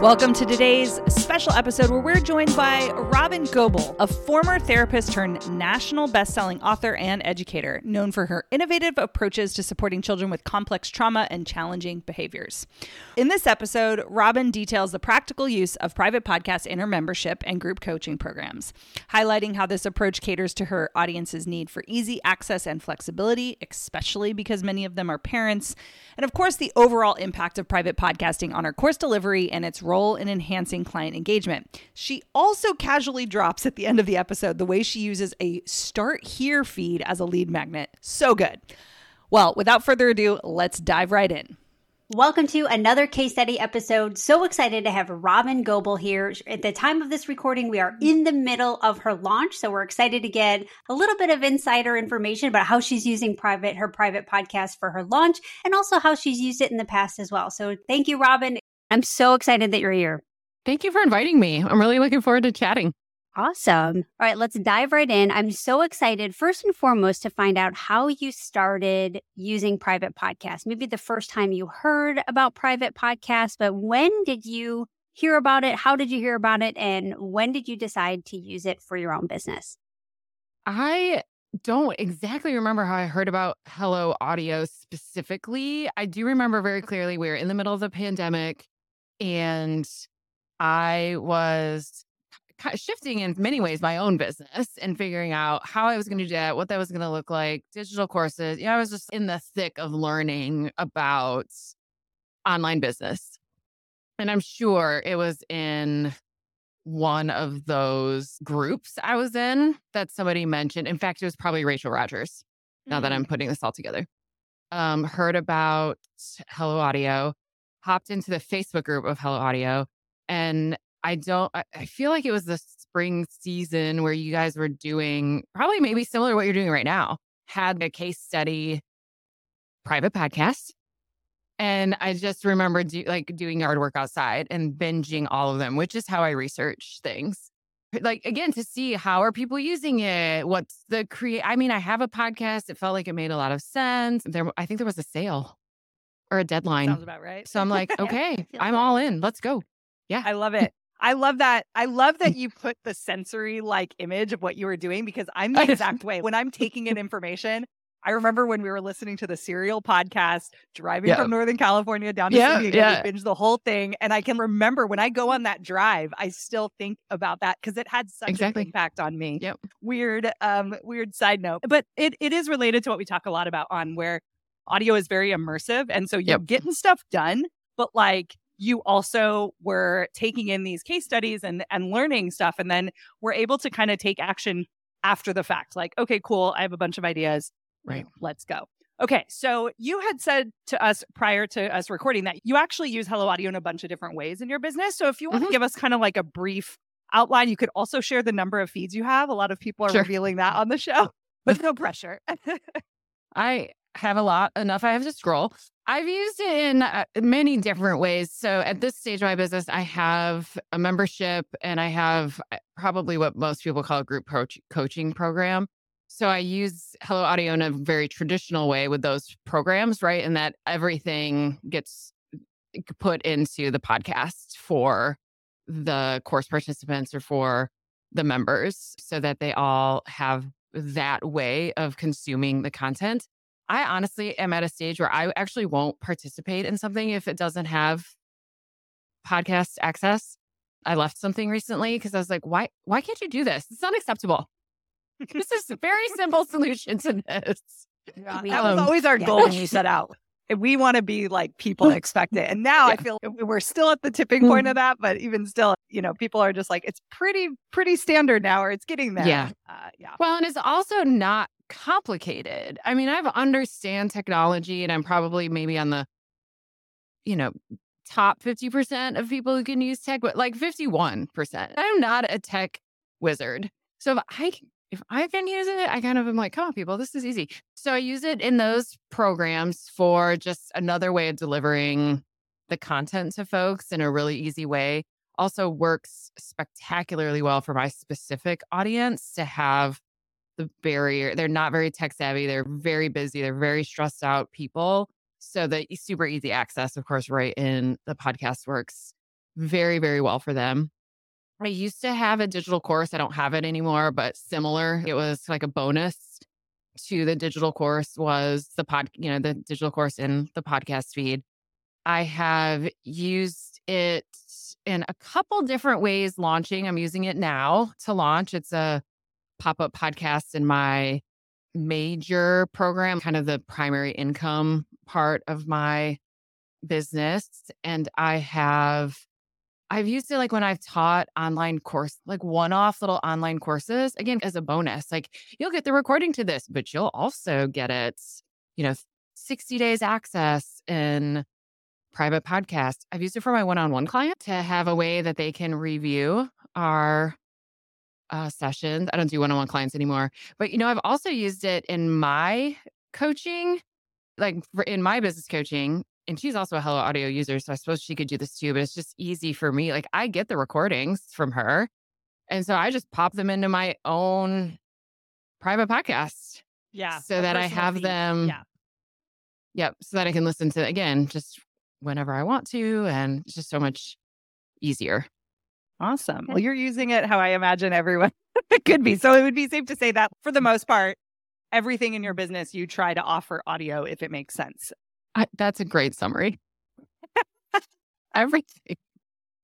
Welcome to today's special episode where we're joined by Robyn Gobbel, a former therapist turned national best-selling author and educator, known for her innovative approaches to supporting children with complex trauma and challenging behaviors. In this episode, Robyn details the practical use of private podcasts in her membership and group coaching programs, highlighting how this approach caters to her audience's need for easy access and flexibility, especially because many of them are parents, and of course the overall impact of private podcasting on her course delivery and its role in enhancing client engagement. She also casually drops at the end of the episode the way she uses a start here feed as a lead magnet. So good. Well, without further ado, let's dive right in. Welcome to another case study episode. So excited to have Robyn Gobbel here. At the time of this recording, we are in the middle of her launch. So we're excited to get a little bit of insider information about how she's using private, her private podcast for her launch and also how she's used it in the past as well. So thank you, Robyn. I'm so excited that you're here. Thank you for inviting me. I'm really looking forward to chatting. Awesome. All right, let's dive right in. I'm so excited, first and foremost, to find out how you started using private podcasts. Maybe the first time you heard about private podcasts, but when did you hear about it? How did you hear about it? And when did you decide to use it for your own business? I don't exactly remember how I heard about Hello Audio specifically. I do remember very clearly we were in the middle of the pandemic and I was shifting in many ways my own business and figuring out how I was going to do that, what that was going to look like, digital courses. Yeah, I was just in the thick of learning about online business. And I'm sure it was in one of those groups I was in that somebody mentioned. In fact, it was probably Rachel Rogers. Now mm-hmm. that I'm putting this all together, um, heard about Hello Audio, hopped into the Facebook group of Hello Audio, and I don't, I, feel like it was the spring season where you guys were doing probably maybe similar to what you're doing right now, had a case study private podcast. And I just remember do, like doing yard work outside and binging all of them, which is how I research things. Like again, to see how are people using it? What's the create? I mean, I have a podcast. It felt like it made a lot of sense. There, I think there was a sale or a deadline. Sounds about right. So I'm like, okay, I'm all in. Let's go. Yeah. I love it. I love that. I love that you put the sensory like image of what you were doing because I'm the exact way. When I'm taking in information, I remember when we were listening to the Serial podcast, driving yeah. from Northern California down to yeah, San Diego, yeah. binge the whole thing. And I can remember when I go on that drive, I still think about that because it had such exactly. an impact on me. Yep. Weird, um, weird side note. But it, it is related to what we talk a lot about on where audio is very immersive. And so you're yep. getting stuff done, but like you also were taking in these case studies and and learning stuff and then we're able to kind of take action after the fact like okay cool i have a bunch of ideas right let's go okay so you had said to us prior to us recording that you actually use hello audio in a bunch of different ways in your business so if you want mm-hmm. to give us kind of like a brief outline you could also share the number of feeds you have a lot of people are sure. revealing that on the show but no pressure i have a lot enough i have to scroll I've used it in uh, many different ways. So at this stage of my business, I have a membership and I have uh, probably what most people call a group coach- coaching program. So I use Hello Audio in a very traditional way with those programs, right? And that everything gets uh, put into the podcast for the course participants or for the members so that they all have that way of consuming the content. I honestly am at a stage where I actually won't participate in something if it doesn't have podcast access. I left something recently because I was like, why why can't you do this? It's unacceptable. this is a very simple solution to this. Yeah, that was always our goal when we set out. We want to be like people expect it. And now yeah. I feel we're still at the tipping point of mm-hmm. that, but even still, you know, people are just like, it's pretty, pretty standard now, or it's getting there. Yeah. Uh, yeah. Well, and it's also not complicated. I mean, I understand technology and I'm probably maybe on the, you know, top 50% of people who can use tech, but like 51%. I'm not a tech wizard. So if I if I can use it, I kind of am like, come on, people, this is easy. So I use it in those programs for just another way of delivering the content to folks in a really easy way. Also works spectacularly well for my specific audience to have the barrier. They're not very tech savvy. They're very busy. They're very stressed out people. So the super easy access, of course, right in the podcast works very, very well for them. I used to have a digital course. I don't have it anymore, but similar. It was like a bonus to the digital course was the pod, you know, the digital course in the podcast feed. I have used it in a couple different ways launching. I'm using it now to launch. It's a pop up podcasts in my major program, kind of the primary income part of my business. And I have I've used it like when I've taught online course, like one off little online courses, again, as a bonus. Like you'll get the recording to this, but you'll also get it, you know, 60 days access in private podcast. I've used it for my one on one client to have a way that they can review our uh, sessions. I don't do one on one clients anymore, but you know, I've also used it in my coaching, like in my business coaching and she's also a Hello Audio user, so I suppose she could do this too. But it's just easy for me. Like I get the recordings from her, and so I just pop them into my own private podcast. Yeah, so that I have feed. them. Yeah, yep. So that I can listen to again just whenever I want to, and it's just so much easier. Awesome. Well, you're using it how I imagine everyone could be. So it would be safe to say that for the most part, everything in your business you try to offer audio if it makes sense. I, that's a great summary. Everything.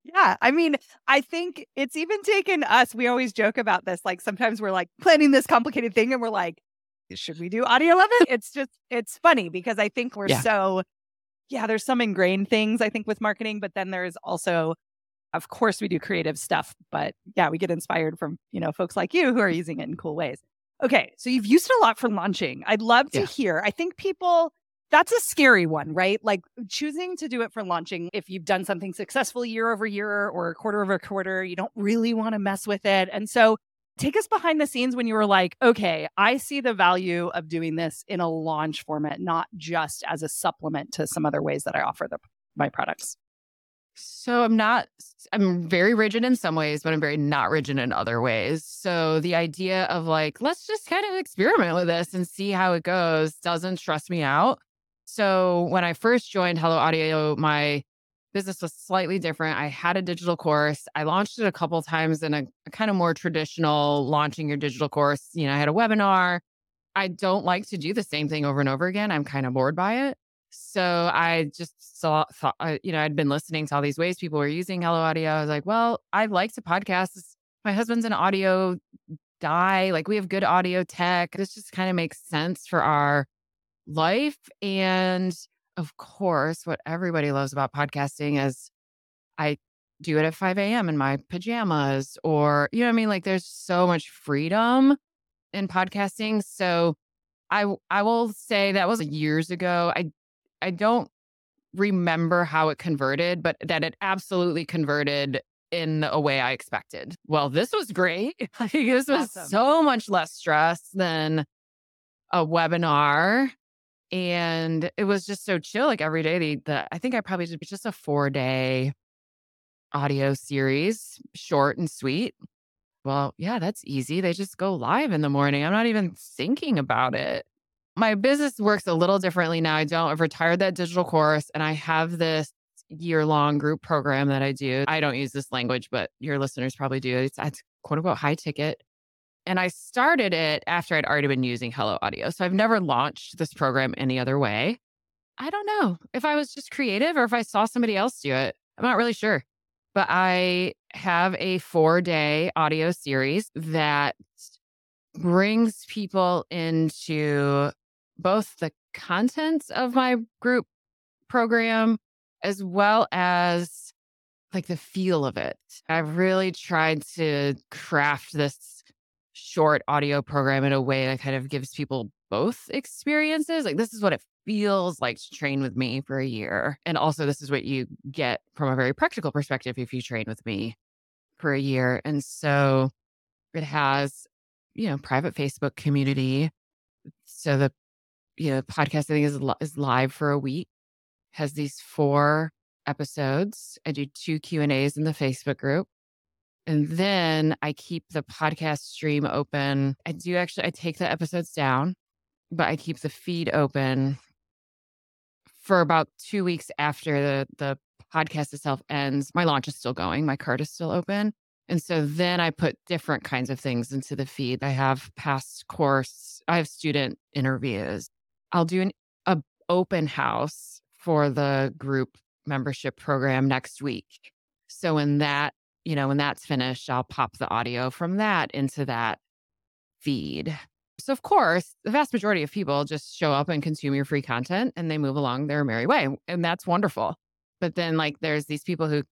Yeah. I mean, I think it's even taken us, we always joke about this. Like sometimes we're like planning this complicated thing and we're like, should we do audio of it? It's just, it's funny because I think we're yeah. so, yeah, there's some ingrained things I think with marketing, but then there's also, of course, we do creative stuff, but yeah, we get inspired from, you know, folks like you who are using it in cool ways. Okay. So you've used it a lot for launching. I'd love to yeah. hear. I think people, that's a scary one, right? Like choosing to do it for launching. If you've done something successful year over year or quarter over quarter, you don't really want to mess with it. And so take us behind the scenes when you were like, okay, I see the value of doing this in a launch format, not just as a supplement to some other ways that I offer the, my products. So I'm not, I'm very rigid in some ways, but I'm very not rigid in other ways. So the idea of like, let's just kind of experiment with this and see how it goes doesn't stress me out. So when I first joined Hello Audio, my business was slightly different. I had a digital course. I launched it a couple times in a, a, kind of more traditional launching your digital course. You know, I had a webinar. I don't like to do the same thing over and over again. I'm kind of bored by it. So I just saw, thought, uh, you know, I'd been listening to all these ways people were using Hello Audio. I was like, well, I like to podcast. My husband's an audio guy. Like we have good audio tech. This just kind of makes sense for our life. And of course, what everybody loves about podcasting is I do it at 5 a.m. in my pajamas, or, you know I mean? Like there's so much freedom in podcasting. So I I will say that was years ago. I I don't remember how it converted, but that it absolutely converted in a way I expected. Well, this was great. this was awesome. so much less stress than a webinar and it was just so chill. Like every day, the, the I think I probably did just a four day audio series, short and sweet. Well, yeah, that's easy. They just go live in the morning. I'm not even thinking about it. My business works a little differently now. I don't. I've retired that digital course, and I have this year long group program that I do. I don't use this language, but your listeners probably do. It's, it's quote unquote high ticket. And I started it after I'd already been using Hello Audio. So I've never launched this program any other way. I don't know if I was just creative or if I saw somebody else do it. I'm not really sure. But I have a four day audio series that brings people into both the contents of my group program as well as like the feel of it. I've really tried to craft this short audio program in a way that kind of gives people both experiences. Like, this is what it feels like to train with me for a year. And also, this is what you get from a very practical perspective if you train with me for a year. And so it has, you know, private Facebook community. So the, you know, podcast, I think is, is live for a week, has these four episodes. I do two Q and A's in the Facebook group. And then I keep the podcast stream open. I do actually I take the episodes down, but I keep the feed open for about 2 weeks after the the podcast itself ends, my launch is still going, my card is still open. And so then I put different kinds of things into the feed. I have past course, I have student interviews. I'll do an a open house for the group membership program next week. So when that, you know, when that's finished, I'll pop the audio from that into that feed. So of course, the vast majority of people just show up and consume your free content and they move along their merry way, and that's wonderful. But then like there's these people who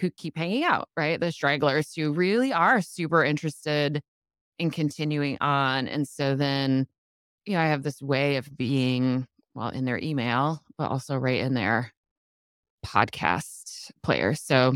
who keep hanging out, right? The stragglers who really are super interested in continuing on. And so then, you know, I have this way of being well in their email, but also right in their podcast player. So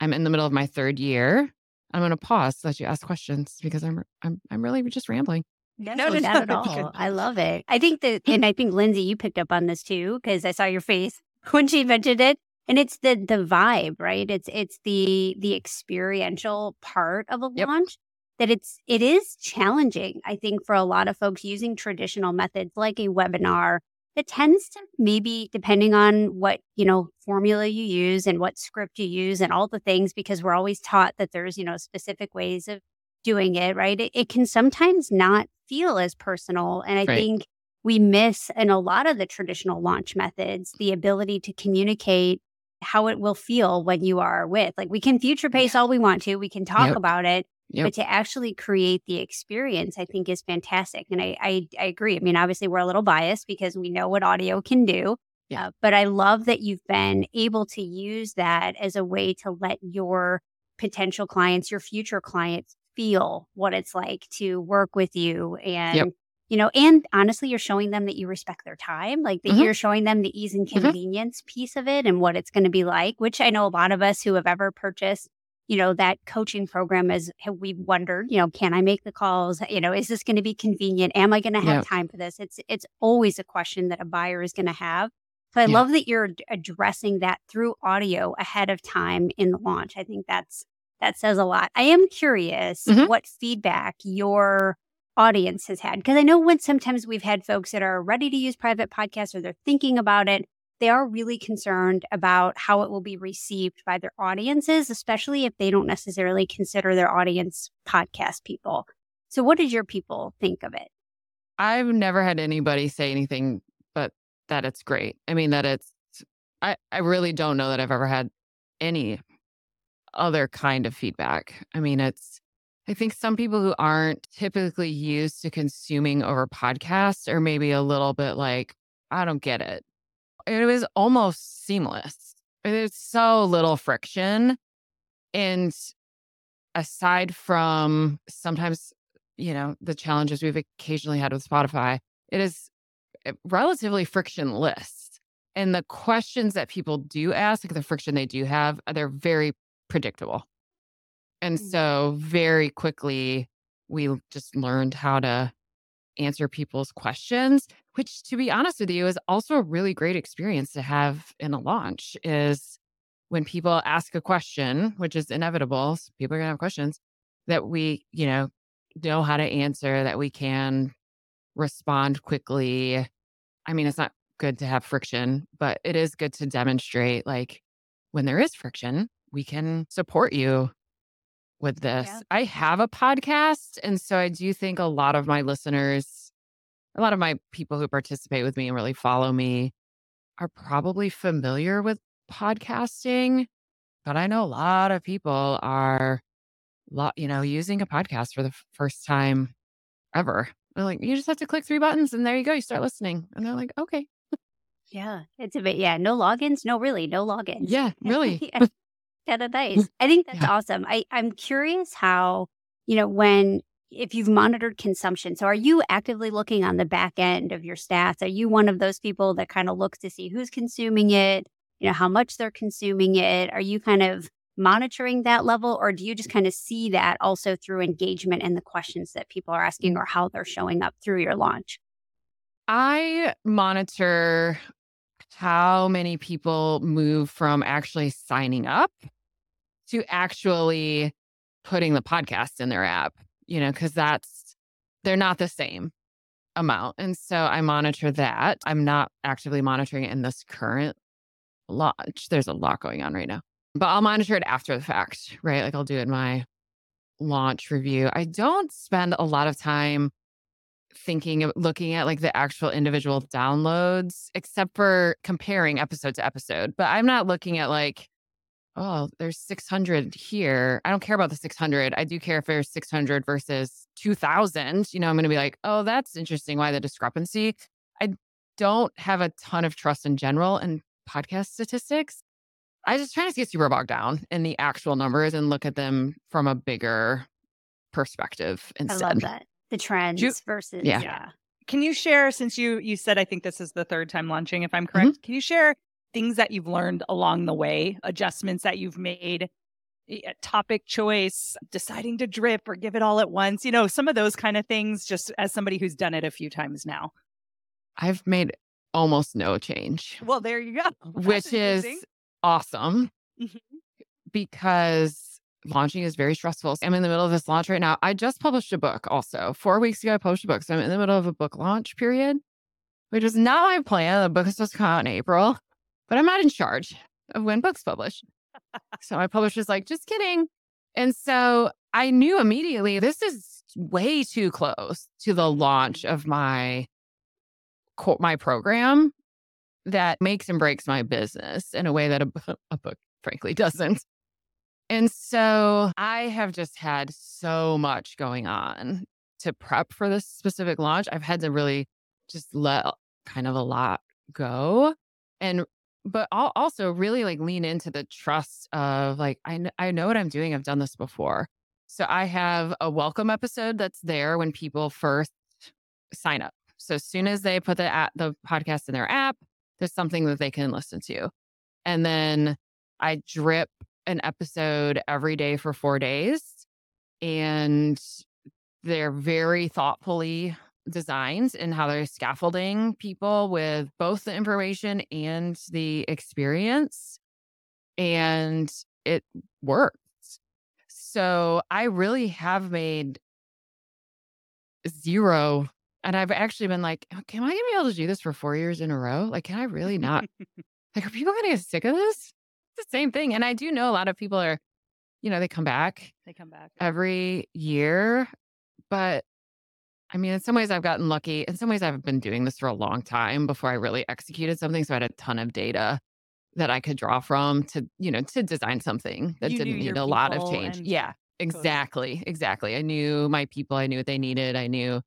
I'm in the middle of my third year. I'm going to pause so that you ask questions because I'm I'm I'm really just rambling. No, no, no, not at all. I love it. I think that, and I think Lindsay, you picked up on this too because I saw your face when she mentioned it and it's the the vibe right it's it's the the experiential part of a yep. launch that it's it is challenging i think for a lot of folks using traditional methods like a webinar it tends to maybe depending on what you know formula you use and what script you use and all the things because we're always taught that there's you know specific ways of doing it right it, it can sometimes not feel as personal and i right. think we miss in a lot of the traditional launch methods the ability to communicate how it will feel when you are with. Like we can future pace all we want to, we can talk yep. about it, yep. but to actually create the experience, I think is fantastic. And I, I, I agree. I mean, obviously we're a little biased because we know what audio can do. Yeah. Uh, but I love that you've been able to use that as a way to let your potential clients, your future clients feel what it's like to work with you and yep you know, and honestly, you're showing them that you respect their time, like that mm-hmm. you're showing them the ease and mm-hmm. convenience mm-hmm. piece of it and what it's going to be like, which I know a lot of us who have ever purchased, you know, that coaching program is, we've wondered, you know, can I make the calls? You know, is this going to be convenient? Am I going to have time for this? It's, it's always a question that a buyer is going to have. So I yeah. love that you're addressing that through audio ahead of time in the launch. I think that's, that says a lot. I am curious mm-hmm. what feedback your audience has had. Because I know when sometimes we've had folks that are ready to use private podcasts or they're thinking about it, they are really concerned about how it will be received by their audiences, especially if they don't necessarily consider their audience podcast people. So, what did your people think of it? I've never had anybody say anything but that it's great. I mean, that it's, I, I really don't know that I've ever had any other kind of feedback. I mean, it's, I think some people who aren't typically used to consuming over podcasts are maybe a little bit like, I don't get it. It was almost seamless. There's so little friction. And aside from sometimes, you know, the challenges we've occasionally had with Spotify, it is eh, relatively frictionless. And the questions that people do ask, like the friction they do have, they're very predictable. And mm. so very quickly, we just learned how to answer people's questions, which to be honest with you is also a really great experience to have in a launch is when people ask a question, which is inevitable, people are going to have questions that we, you know, know how to answer, that we can respond quickly. I mean, it's not good to have friction, but it is good to demonstrate like when there is friction, we can support you with this. Yeah. I have a podcast. And so I do think a lot of my listeners, a lot of my people who participate with me and really follow me are probably familiar with podcasting. But I know a lot of people are, lot, you know, using a podcast for the first time ever. They're like, you just have to click three buttons and there you go. You start listening. And they're like, okay. Yeah, it's a bit, yeah, no logins. No, really, no logins. Yeah, really. yeah kind of nice. I think that's yeah. awesome. I, I'm curious how, you know, when if you've monitored consumption. So are you actively looking on the back end of your stats? Are you one of those people that kind of looks to see who's consuming it, you know, how much they're consuming it? Are you kind of monitoring that level or do you just kind of see that also through engagement and the questions that people are asking or how they're showing up through your launch? I monitor how many people move from actually signing up to actually putting the podcast in their app, you know, because that's, they're not the same amount. And so I monitor that. I'm not actively monitoring it in this current launch. There's a lot going on right now, but I'll monitor it after the fact, right? Like I'll do it in my launch review. I don't spend a lot of time thinking of looking at like the actual individual downloads, except for comparing episode to episode. But I'm not looking at like, oh, there's 600 here. I don't care about the 600. I do care if there's 600 versus 2000. You know, I'm going to be like, oh, that's interesting. Why the discrepancy? I don't have a ton of trust in general in podcast statistics. I just try to get super bogged down in the actual numbers and look at them from a bigger perspective instead. I love that. The trends you, versus yeah. yeah. Can you share since you you said I think this is the third time launching if I'm correct? Mm-hmm. Can you share things that you've learned along the way, adjustments that you've made, topic choice, deciding to drip or give it all at once, you know, some of those kind of things just as somebody who's done it a few times now? I've made almost no change. Well, there you go. Which is awesome mm-hmm. because launching is very stressful. I'm in the middle of this launch right now. I just published a book also. Four weeks ago, I published a book. So I'm in the middle of a book launch period, which is not my plan. The book is supposed to come out in April, but I'm not in charge of when books publish. so my publisher's like, just kidding. And so I knew immediately this is way too close to the launch of my my program that makes and breaks my business in a way that a, a book, frankly, doesn't. And so I have just had so much going on to prep for this specific launch. I've had to really just let kind of a lot go. And but I'll also really like lean into the trust of like I kn- I know what I'm doing. I've done this before. So I have a welcome episode that's there when people first sign up. So as soon as they put the at the podcast in their app, there's something that they can listen to. And then I drip an episode every day for four days. And they're very thoughtfully designed and how they're scaffolding people with both the information and the experience. And it works. So I really have made zero and I've actually been like, oh, can I be able to do this for four years in a row? Like, can I really not? like, are people going to get sick of this? It's the same thing. And I do know a lot of people are, you know, they come back. They come back every year. But I mean, in some ways, I've gotten lucky. In some ways, I've been doing this for a long time before I really executed something. So I had a ton of data that I could draw from to, you know, to design something that you didn't need a lot of change. Yeah, exactly. Exactly. I knew my people, I knew what they needed. I knew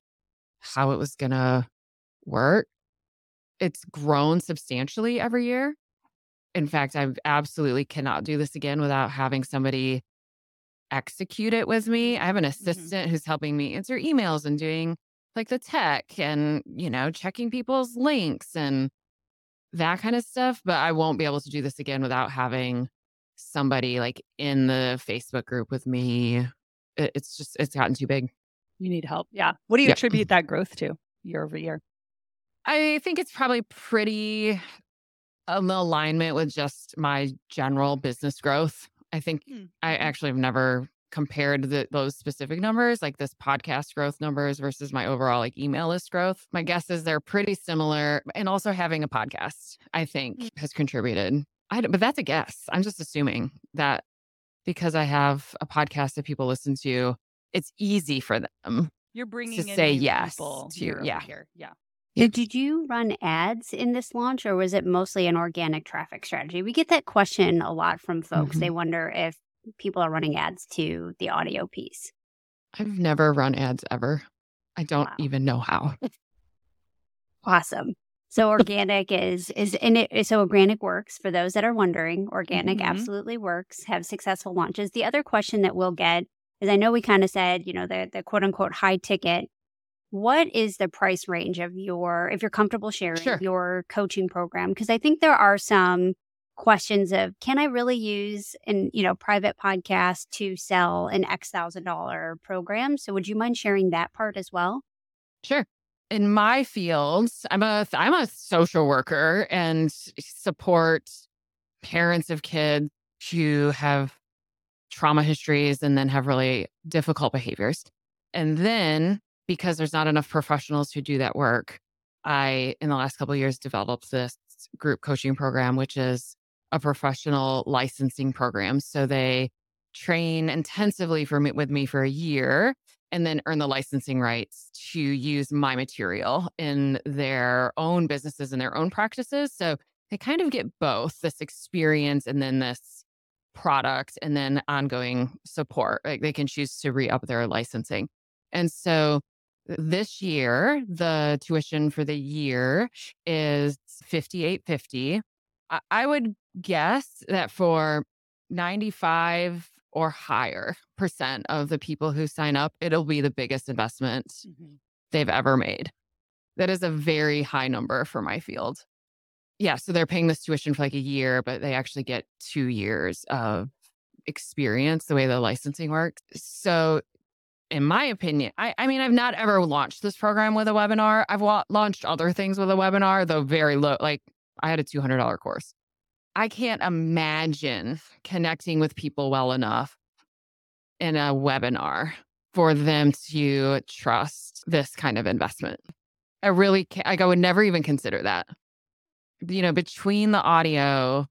how it was going to work. It's grown substantially every year. In fact, I absolutely cannot do this again without having somebody execute it with me. I have an mm-hmm. assistant mm-hmm. who's helping me answer emails and doing like the tech and, you know, checking people's links and that kind of stuff. But I won't be able to do this again without having somebody like in the Facebook group with me. It's just, it's gotten too big. You need help. Yeah. What do you attribute that growth to year over year? I think it's probably pretty an alignment with just my general business growth. I think mm-hmm. I actually have never compared the, those specific numbers, like this podcast growth numbers versus my overall like email list growth. My guess is they're pretty similar. And also having a podcast, I think, mm-hmm. has contributed. I, but that's a guess. I'm just assuming that because I have a podcast that people listen to, it's easy for them. You're bringing to say yes to yeah. Here. Yeah. Did you run ads in this launch or was it mostly an organic traffic strategy? We get that question a lot from folks. Mm-hmm. They wonder if people are running ads to the audio piece. I've never run ads ever. I don't wow. even know how. awesome. So organic is is in it so organic works for those that are wondering. Organic mm-hmm. absolutely works. Have successful launches. The other question that we'll get is I know we kind of said, you know, the the quote unquote high ticket. What is the price range of your, if you're comfortable sharing sure. your coaching program? Because I think there are some questions of can I really use an, you know, private podcast to sell an X thousand dollar program? So would you mind sharing that part as well? Sure. In my fields, I'm a I'm a social worker and support parents of kids who have trauma histories and then have really difficult behaviors. And then because there's not enough professionals who do that work, I in the last couple years developed this group coaching program which is a professional licensing program. So they train intensively for me, with me for a year and then earn the licensing rights to use my material in their own businesses and their own practices. So they kind of get both this experience and then this product and then ongoing support. Like they can choose to re up their licensing. And so this year, the tuition for the year is 5850. I would guess that for 95 or higher percent of the people who sign up, it'll be the biggest investment mm-hmm. they've ever made. That is a very high number for my field. Yeah. So they're paying this tuition for like a year, but they actually get two years of experience the way the licensing works. So, in my opinion, I, I mean, I've not ever launched this program with a webinar. I've wa- launched other things with a webinar, though very low. Like I had a $200 course. I can't imagine connecting with people well enough in a webinar for them to trust this kind of investment. I really can't, like, I would never even consider that. You know, between the audio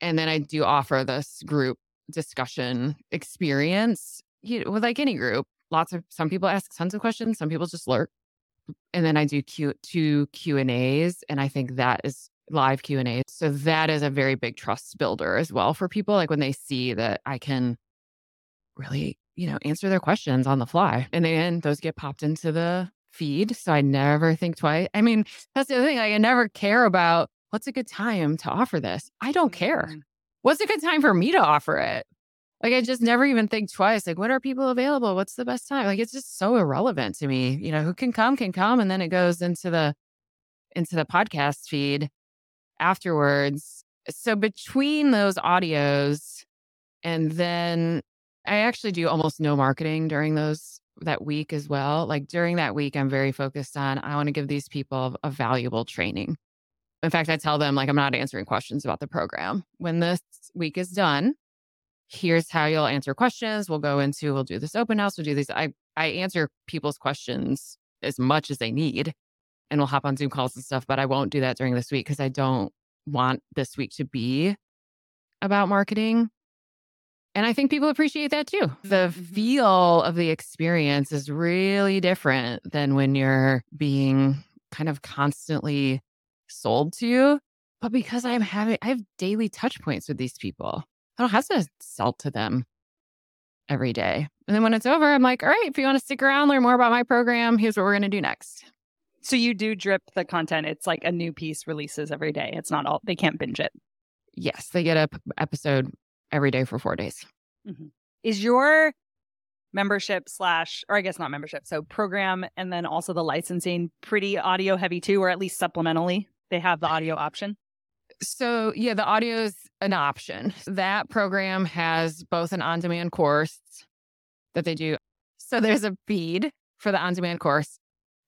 and then I do offer this group discussion experience, you know, with like any group, lots of some people ask tons of questions, some people just lurk. And then I do Q two Q and A's. And I think that is live Q&A. So that is a very big trust builder as well for people like when they see that I can really, you know, answer their questions on the fly. And then those get popped into the feed, so I never think twice. I mean, that's the other thing, like I never care about what's a good time to offer this. I don't care. Mm-hmm. What's a good time for me to offer it? Like I just never even think twice. Like, when are people available? What's the best time? Like it's just so irrelevant to me. You know, who can come can come, and then it goes into the into the podcast feed afterwards. So between those audios and then I actually do almost no marketing during those that week as well. Like during that week, I'm very focused on I want to give these people a valuable training. In fact, I tell them like I'm not answering questions about the program. When this week is done, here's how you'll answer questions. We'll go into we'll do this open house, we'll do these. I I answer people's questions as much as they need and we'll hop on Zoom calls and stuff, but I won't do that during this week because I don't want this week to be about marketing. And I think people appreciate that too. The mm-hmm. feel of the experience is really different than when you're being kind of constantly sold to. You. But because I'm having, I have daily touch points with these people, I don't have to sell to them every day. And then when it's over, I'm like, all right, if you want to stick around, learn more about my program, here's what we're going to do next. So you do drip the content. It's like a new piece releases every day. It's not all, they can't binge it. Yes, they get a p- episode every day for four days. Mm-hmm. Is your membership slash, or I guess not membership, so program and then also the licensing pretty audio heavy too, or at least supplementally? They have the audio option? So, yeah, the audio is an option. That program has both an on demand course that they do. So, there's a feed for the on demand course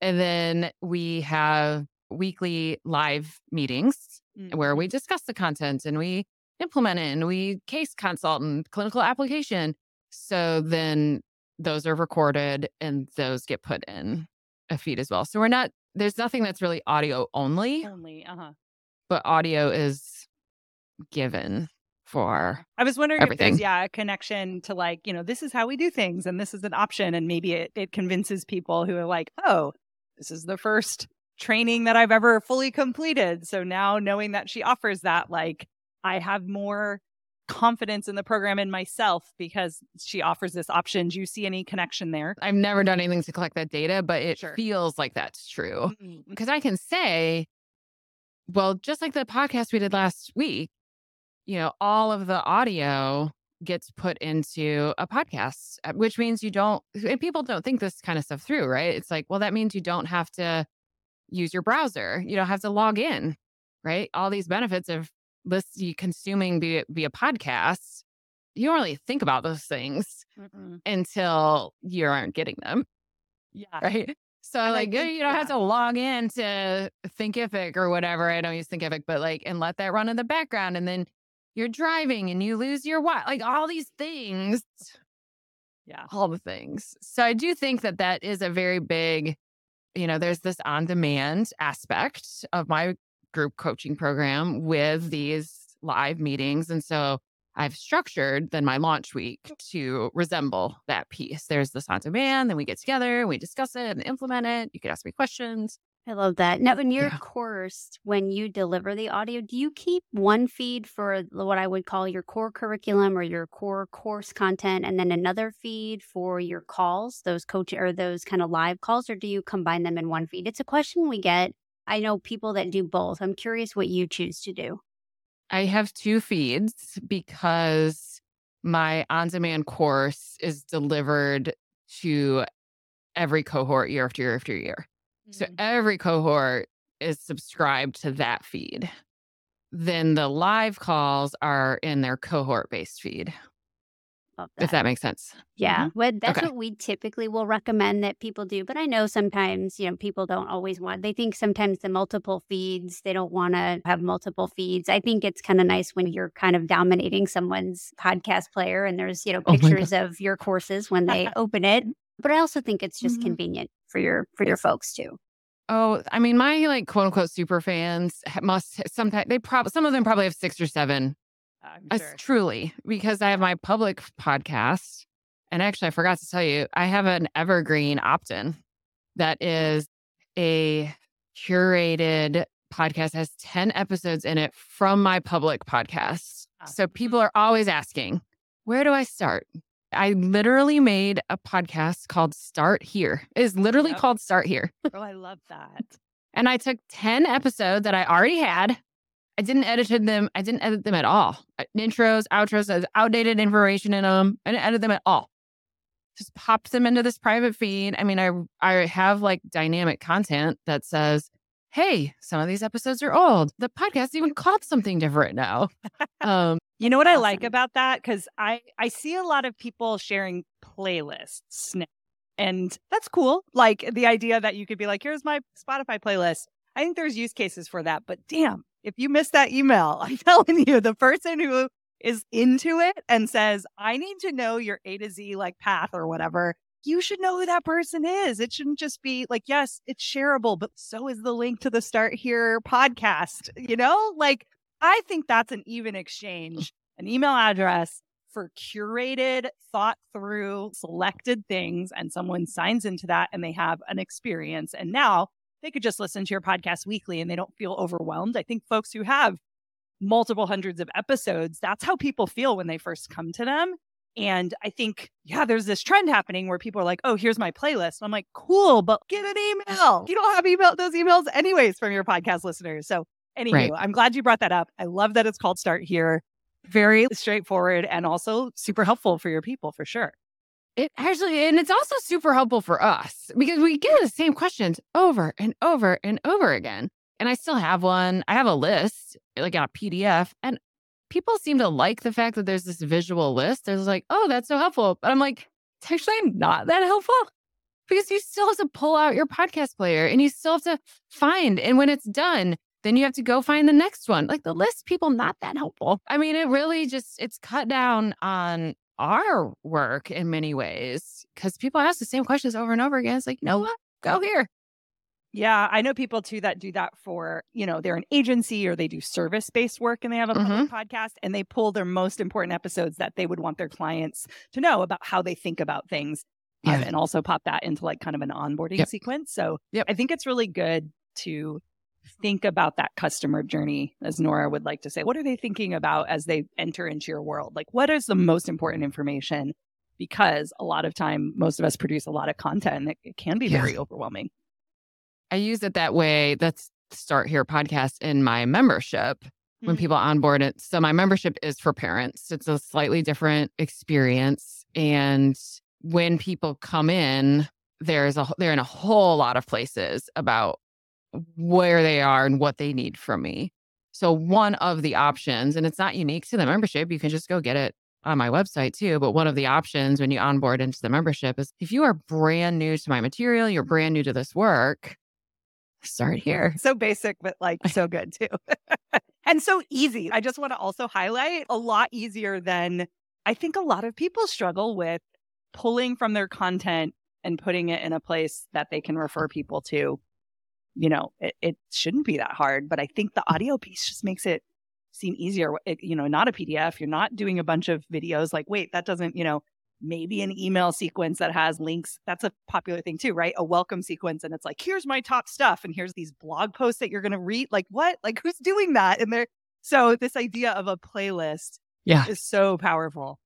and then we have weekly live meetings mm-hmm. where we discuss the content and we implement it and we case consult and clinical application. So then those are recorded and those get put in a feed as well. So we're not, there's nothing that's really audio only. Only, uh huh. But audio is given for I was wondering everything. if there's yeah a connection to like you know this is how we do things and this is an option and maybe it, it convinces people who are like oh this is the first training that I've ever fully completed. So now knowing that she offers that, like, I have more confidence in the program in myself because she offers this option. Do you see any connection there? I've never done anything to collect that data, but it sure. feels like that's true. Because mm-hmm. I can say, well, just like the podcast we did last week, you know, all of the audio gets put into a podcast, uh, which means you don't, and people don't think this kind of stuff through, right? It's like, well, that means you don't have to use your browser. You don't have to log in, right? All these benefits of listening, consuming via, via podcasts. You don't really think about those things Mm-mm. until you aren't getting them. Yeah. Right. So and like think, you don't yeah. have to log in to Thinkific or whatever. I don't use Thinkific, but like and let that run in the background. And then you're driving and you lose your what like all these things yeah all the things so i do think that that is a very big you know there's this on demand aspect of my group coaching program with these live meetings. And so I've structured then my launch week to resemble that piece. There's this on demand, then we get together we discuss it and implement it. You can ask me questions. I love that. Now, in your Yeah. course, when you deliver the audio, do you keep one feed for what I would call your core curriculum or your core course content, and then another feed for your calls, those coach or those kind of live calls, or do you combine them in one feed? It's a question we get. I know people that do both. I'm curious what you choose to do. I have two feeds because my on demand course is delivered to every cohort year after year after year. So every cohort is subscribed to that feed. Then the live calls are in their cohort based feed, Love if that makes sense. Yeah, well, that's Okay. what we typically will recommend that people do. But I know sometimes, you know, people don't always want, they think sometimes the multiple feeds, they don't want to have multiple feeds. I think it's kind of nice when you're kind of dominating someone's podcast player and there's, you know, Oh pictures of your courses when they open it. But I also think it's just Mhm. convenient for your for your folks too. Oh, I mean, my like quote unquote super fans must sometimes they probably some of them probably have six or seven I'm Uh, sure. truly, because I have my public podcast. And actually, I forgot to tell you, I have an evergreen opt in that is a curated podcast, has 10 episodes in it from my public podcast. So people are always asking, where do I start? I literally made a podcast called Start Here. It is literally Yep. called Start Here. Oh, I love that. And I took 10 episodes that I already had. I didn't edit them. I didn't edit them at all. Intros, outros, there's outdated information in them. I didn't edit them at all. Just popped them into this private feed. I mean, I I have like dynamic content that says, "Hey, some of these episodes are old. The podcast even called something different now." um, You know what I like about that? Because I I see a lot of people sharing playlists now, and that's cool. Like the idea that you could be like, "Here's my Spotify playlist." I think there's use cases for that. But damn, if you missed that email, I'm telling you, the person who is into it and says, "I need to know your A to Z like path or whatever." You should know who that person is. It shouldn't just be like, yes, it's shareable, but so is the link to the Start Here podcast. You know, like I think that's an even exchange, an email address for curated, thought through, selected things, and someone signs into that and they have an experience. And now they could just listen to your podcast weekly and they don't feel overwhelmed. I think folks who have multiple hundreds of episodes, that's how people feel when they first come to them. And I think, yeah, there's this trend happening where people are like, oh, here's my playlist. And I'm like, cool, but get an email. You don't have email those emails anyways from your podcast listeners. So Anywho, Right. I'm glad you brought that up. I love that it's called Start Here. Very straightforward and also super helpful for your people for sure. It actually, and it's also super helpful for us because we get the same questions over and over and over again. And I still have one. I have a list, like a PDF, and people seem to like the fact that there's this visual list. There's like, oh, that's so helpful. But I'm like, it's actually not that helpful because you still have to pull out your podcast player and you still have to find. And when it's done, then you have to go find the next one. Like the list, people not that helpful. I mean, it really just it's cut down on our work in many ways because people ask the same questions over and over again. It's like, you know what? Go here. Yeah, I know people too that do that for, you know, they're an agency or they do service based work and they have a public podcast and they pull their most important episodes that they would want their clients to know about how they think about things um, and also pop that into like kind of an onboarding Yep. sequence. So Yep. I think it's really good to think about that customer journey, as Nora would like to say. What are they thinking about as they enter into your world? Like, what is the most important information? Because a lot of time, most of us produce a lot of content and it, it can be Yeah. very overwhelming. I use it that way. That's Start Here podcast in my membership when Mhm. people onboard it. So my membership is for parents. It's a slightly different experience. And when people come in, there's a they're in a whole lot of places about where they are and what they need from me. So one of the options, and it's not unique to the membership, you can just go get it on my website too. But one of the options when you onboard into the membership is if you are brand new to my material, you're brand new to this work, start here. so basic, but like so good too. and so easy. I just want to also highlight a lot easier than I think a lot of people struggle with pulling from their content and putting it in a place that they can refer people to. You know, it, it shouldn't be that hard, but I think the audio piece just makes it seem easier. You know, not a PDF. You're not doing a bunch of videos. Like, wait, that doesn't, you know, maybe an email sequence that has links. That's a popular thing too, right? A welcome sequence. And it's like, here's my top stuff. And here's these blog posts that you're going to read. Like, what? Like, who's doing that? And there, so this idea of a playlist yeah. is so powerful.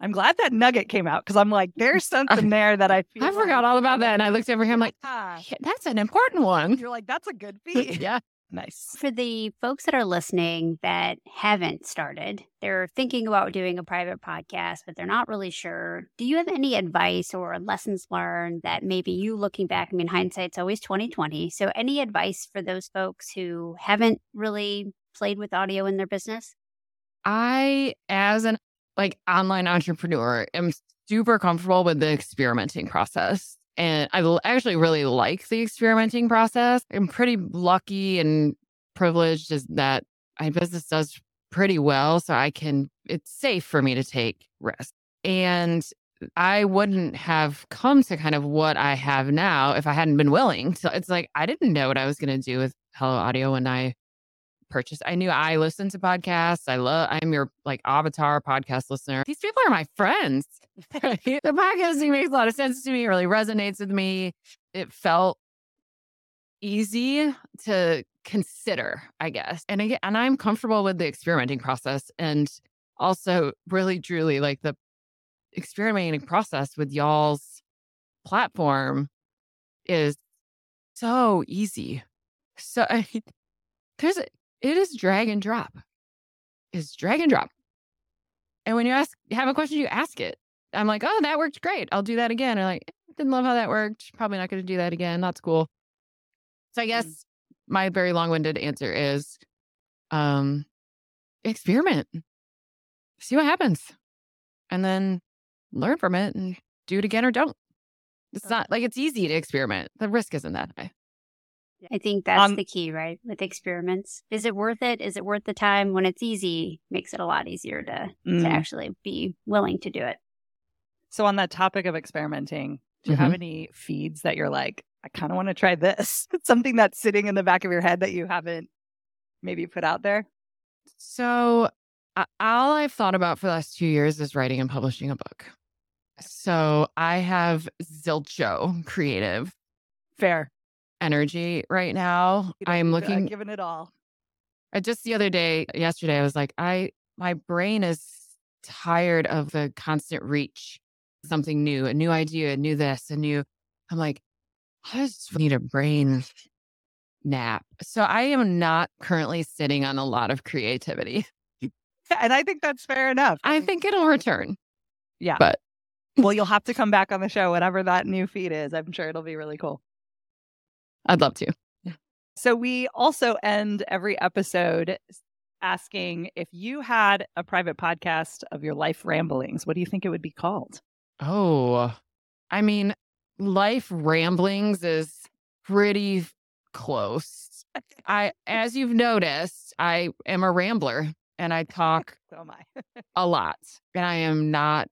I'm glad that nugget came out because I'm like, there's something there that I feel. I forgot all about that. And I looked over here. I'm like, ah, that's an important one. You're like, that's a good feed. yeah. Nice. For the folks that are listening that haven't started, they're thinking about doing a private podcast, but they're not really sure. Do you have any advice or lessons learned that maybe you looking back, I mean, hindsight's always 2020. So any advice for those folks who haven't really played with audio in their business? I, as an like online entrepreneur, am super comfortable with the experimenting process. And I actually really like the experimenting process. I'm pretty lucky and privileged is that my business does pretty well. So I can, it's safe for me to take risks. And I wouldn't have come to kind of what I have now if I hadn't been willing. So it's like I didn't know what I was going to do with Hello Audio when I purchased. I knew I listened to podcasts. I love. I'm your like avatar podcast listener. These people are my friends. the podcasting makes a lot of sense to me. It really resonates with me. It felt easy to consider, I guess. And again, and I'm comfortable with the experimenting process and also really truly like the experimenting process with y'all's platform is so easy. So I, there's a, it is drag and drop. It's drag and drop. And when you ask have a question, you ask it. I'm like, oh, that worked great. I'll do that again. Or like, didn't love how that worked. Probably not going to do that again. That's cool. So I guess mm. my very long-winded answer is um experiment. See what happens. And then learn from it and do it again or don't. It's not like it's easy to experiment. The risk isn't that high. I think that's um, the key, right? With experiments. Is it worth it? Is it worth the time? When it's easy, makes it a lot easier to, mm. to actually be willing to do it. So on that topic of experimenting, do you mm-hmm. have any feeds that you're like, I kind of want to try this? Something that's sitting in the back of your head that you haven't maybe put out there? So uh, all I've thought about for the last two years is writing and publishing a book. So I have Zilcho Creative. Fair energy right now. I'm looking, uh, giving it all. I just the other day, yesterday, I was like, I my brain is tired of the constant reach something new, a new idea, a new this, a new. I'm like, I just need a brain nap. So I am not currently sitting on a lot of creativity. And I think that's fair enough. I think it'll return. Yeah. But well, you'll have to come back on the show, whatever that new feed is. I'm sure it'll be really cool. I'd love to. So we also end every episode asking if you had a private podcast of your life ramblings, what do you think it would be called? Oh, I mean, life ramblings is pretty close. I, as you've noticed, I am a rambler and I talk so am I. a lot, and I am not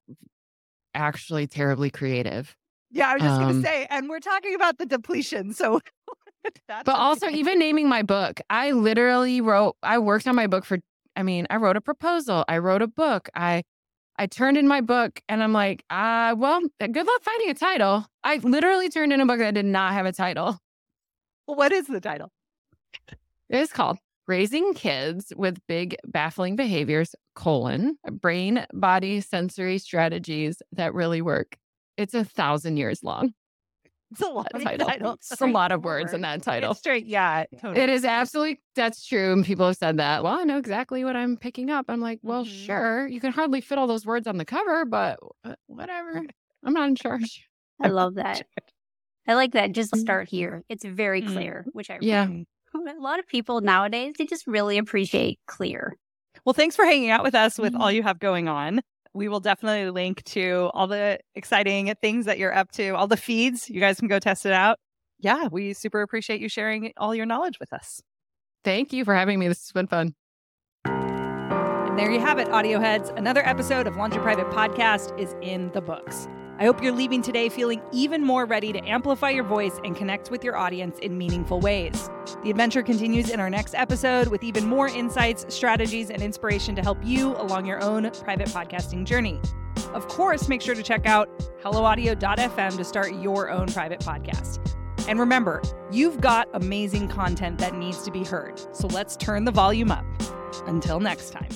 actually terribly creative. Yeah, I was just um, going to say, and we're talking about the depletion. So, but also, even naming my book, I literally wrote, I worked on my book for, I mean, I wrote a proposal, I wrote a book, I, I turned in my book and I'm like, uh, well, good luck finding a title. I literally turned in a book that did not have a title. Well, what is the title? It is called Raising Kids with Big Baffling Behaviors, colon, brain body sensory strategies that really work. It's a thousand years long. It's a lot of title. It's a lot of words in that title. It's straight, yeah, totally. It is absolutely that's true. And people have said that. Well, I know exactly what I'm picking up. I'm like, well, mm-hmm. sure. You can hardly fit all those words on the cover, but whatever. I'm not in charge. I love that. I like that. Just start here. It's very mm-hmm. clear, mm-hmm. which I yeah. A lot of people nowadays they just really appreciate clear. Well, thanks for hanging out with us with mm-hmm. all you have going on we will definitely link to all the exciting things that you're up to, all the feeds. You guys can go test it out. Yeah, we super appreciate you sharing all your knowledge with us. Thank you for having me. This has been fun. And there you have it, audio heads. Another episode of Launch Your Private Podcast is in the books. I hope you're leaving today feeling even more ready to amplify your voice and connect with your audience in meaningful ways. The adventure continues in our next episode with even more insights, strategies, and inspiration to help you along your own private podcasting journey. Of course, make sure to check out helloaudio.fm to start your own private podcast. And remember, you've got amazing content that needs to be heard. So let's turn the volume up. Until next time.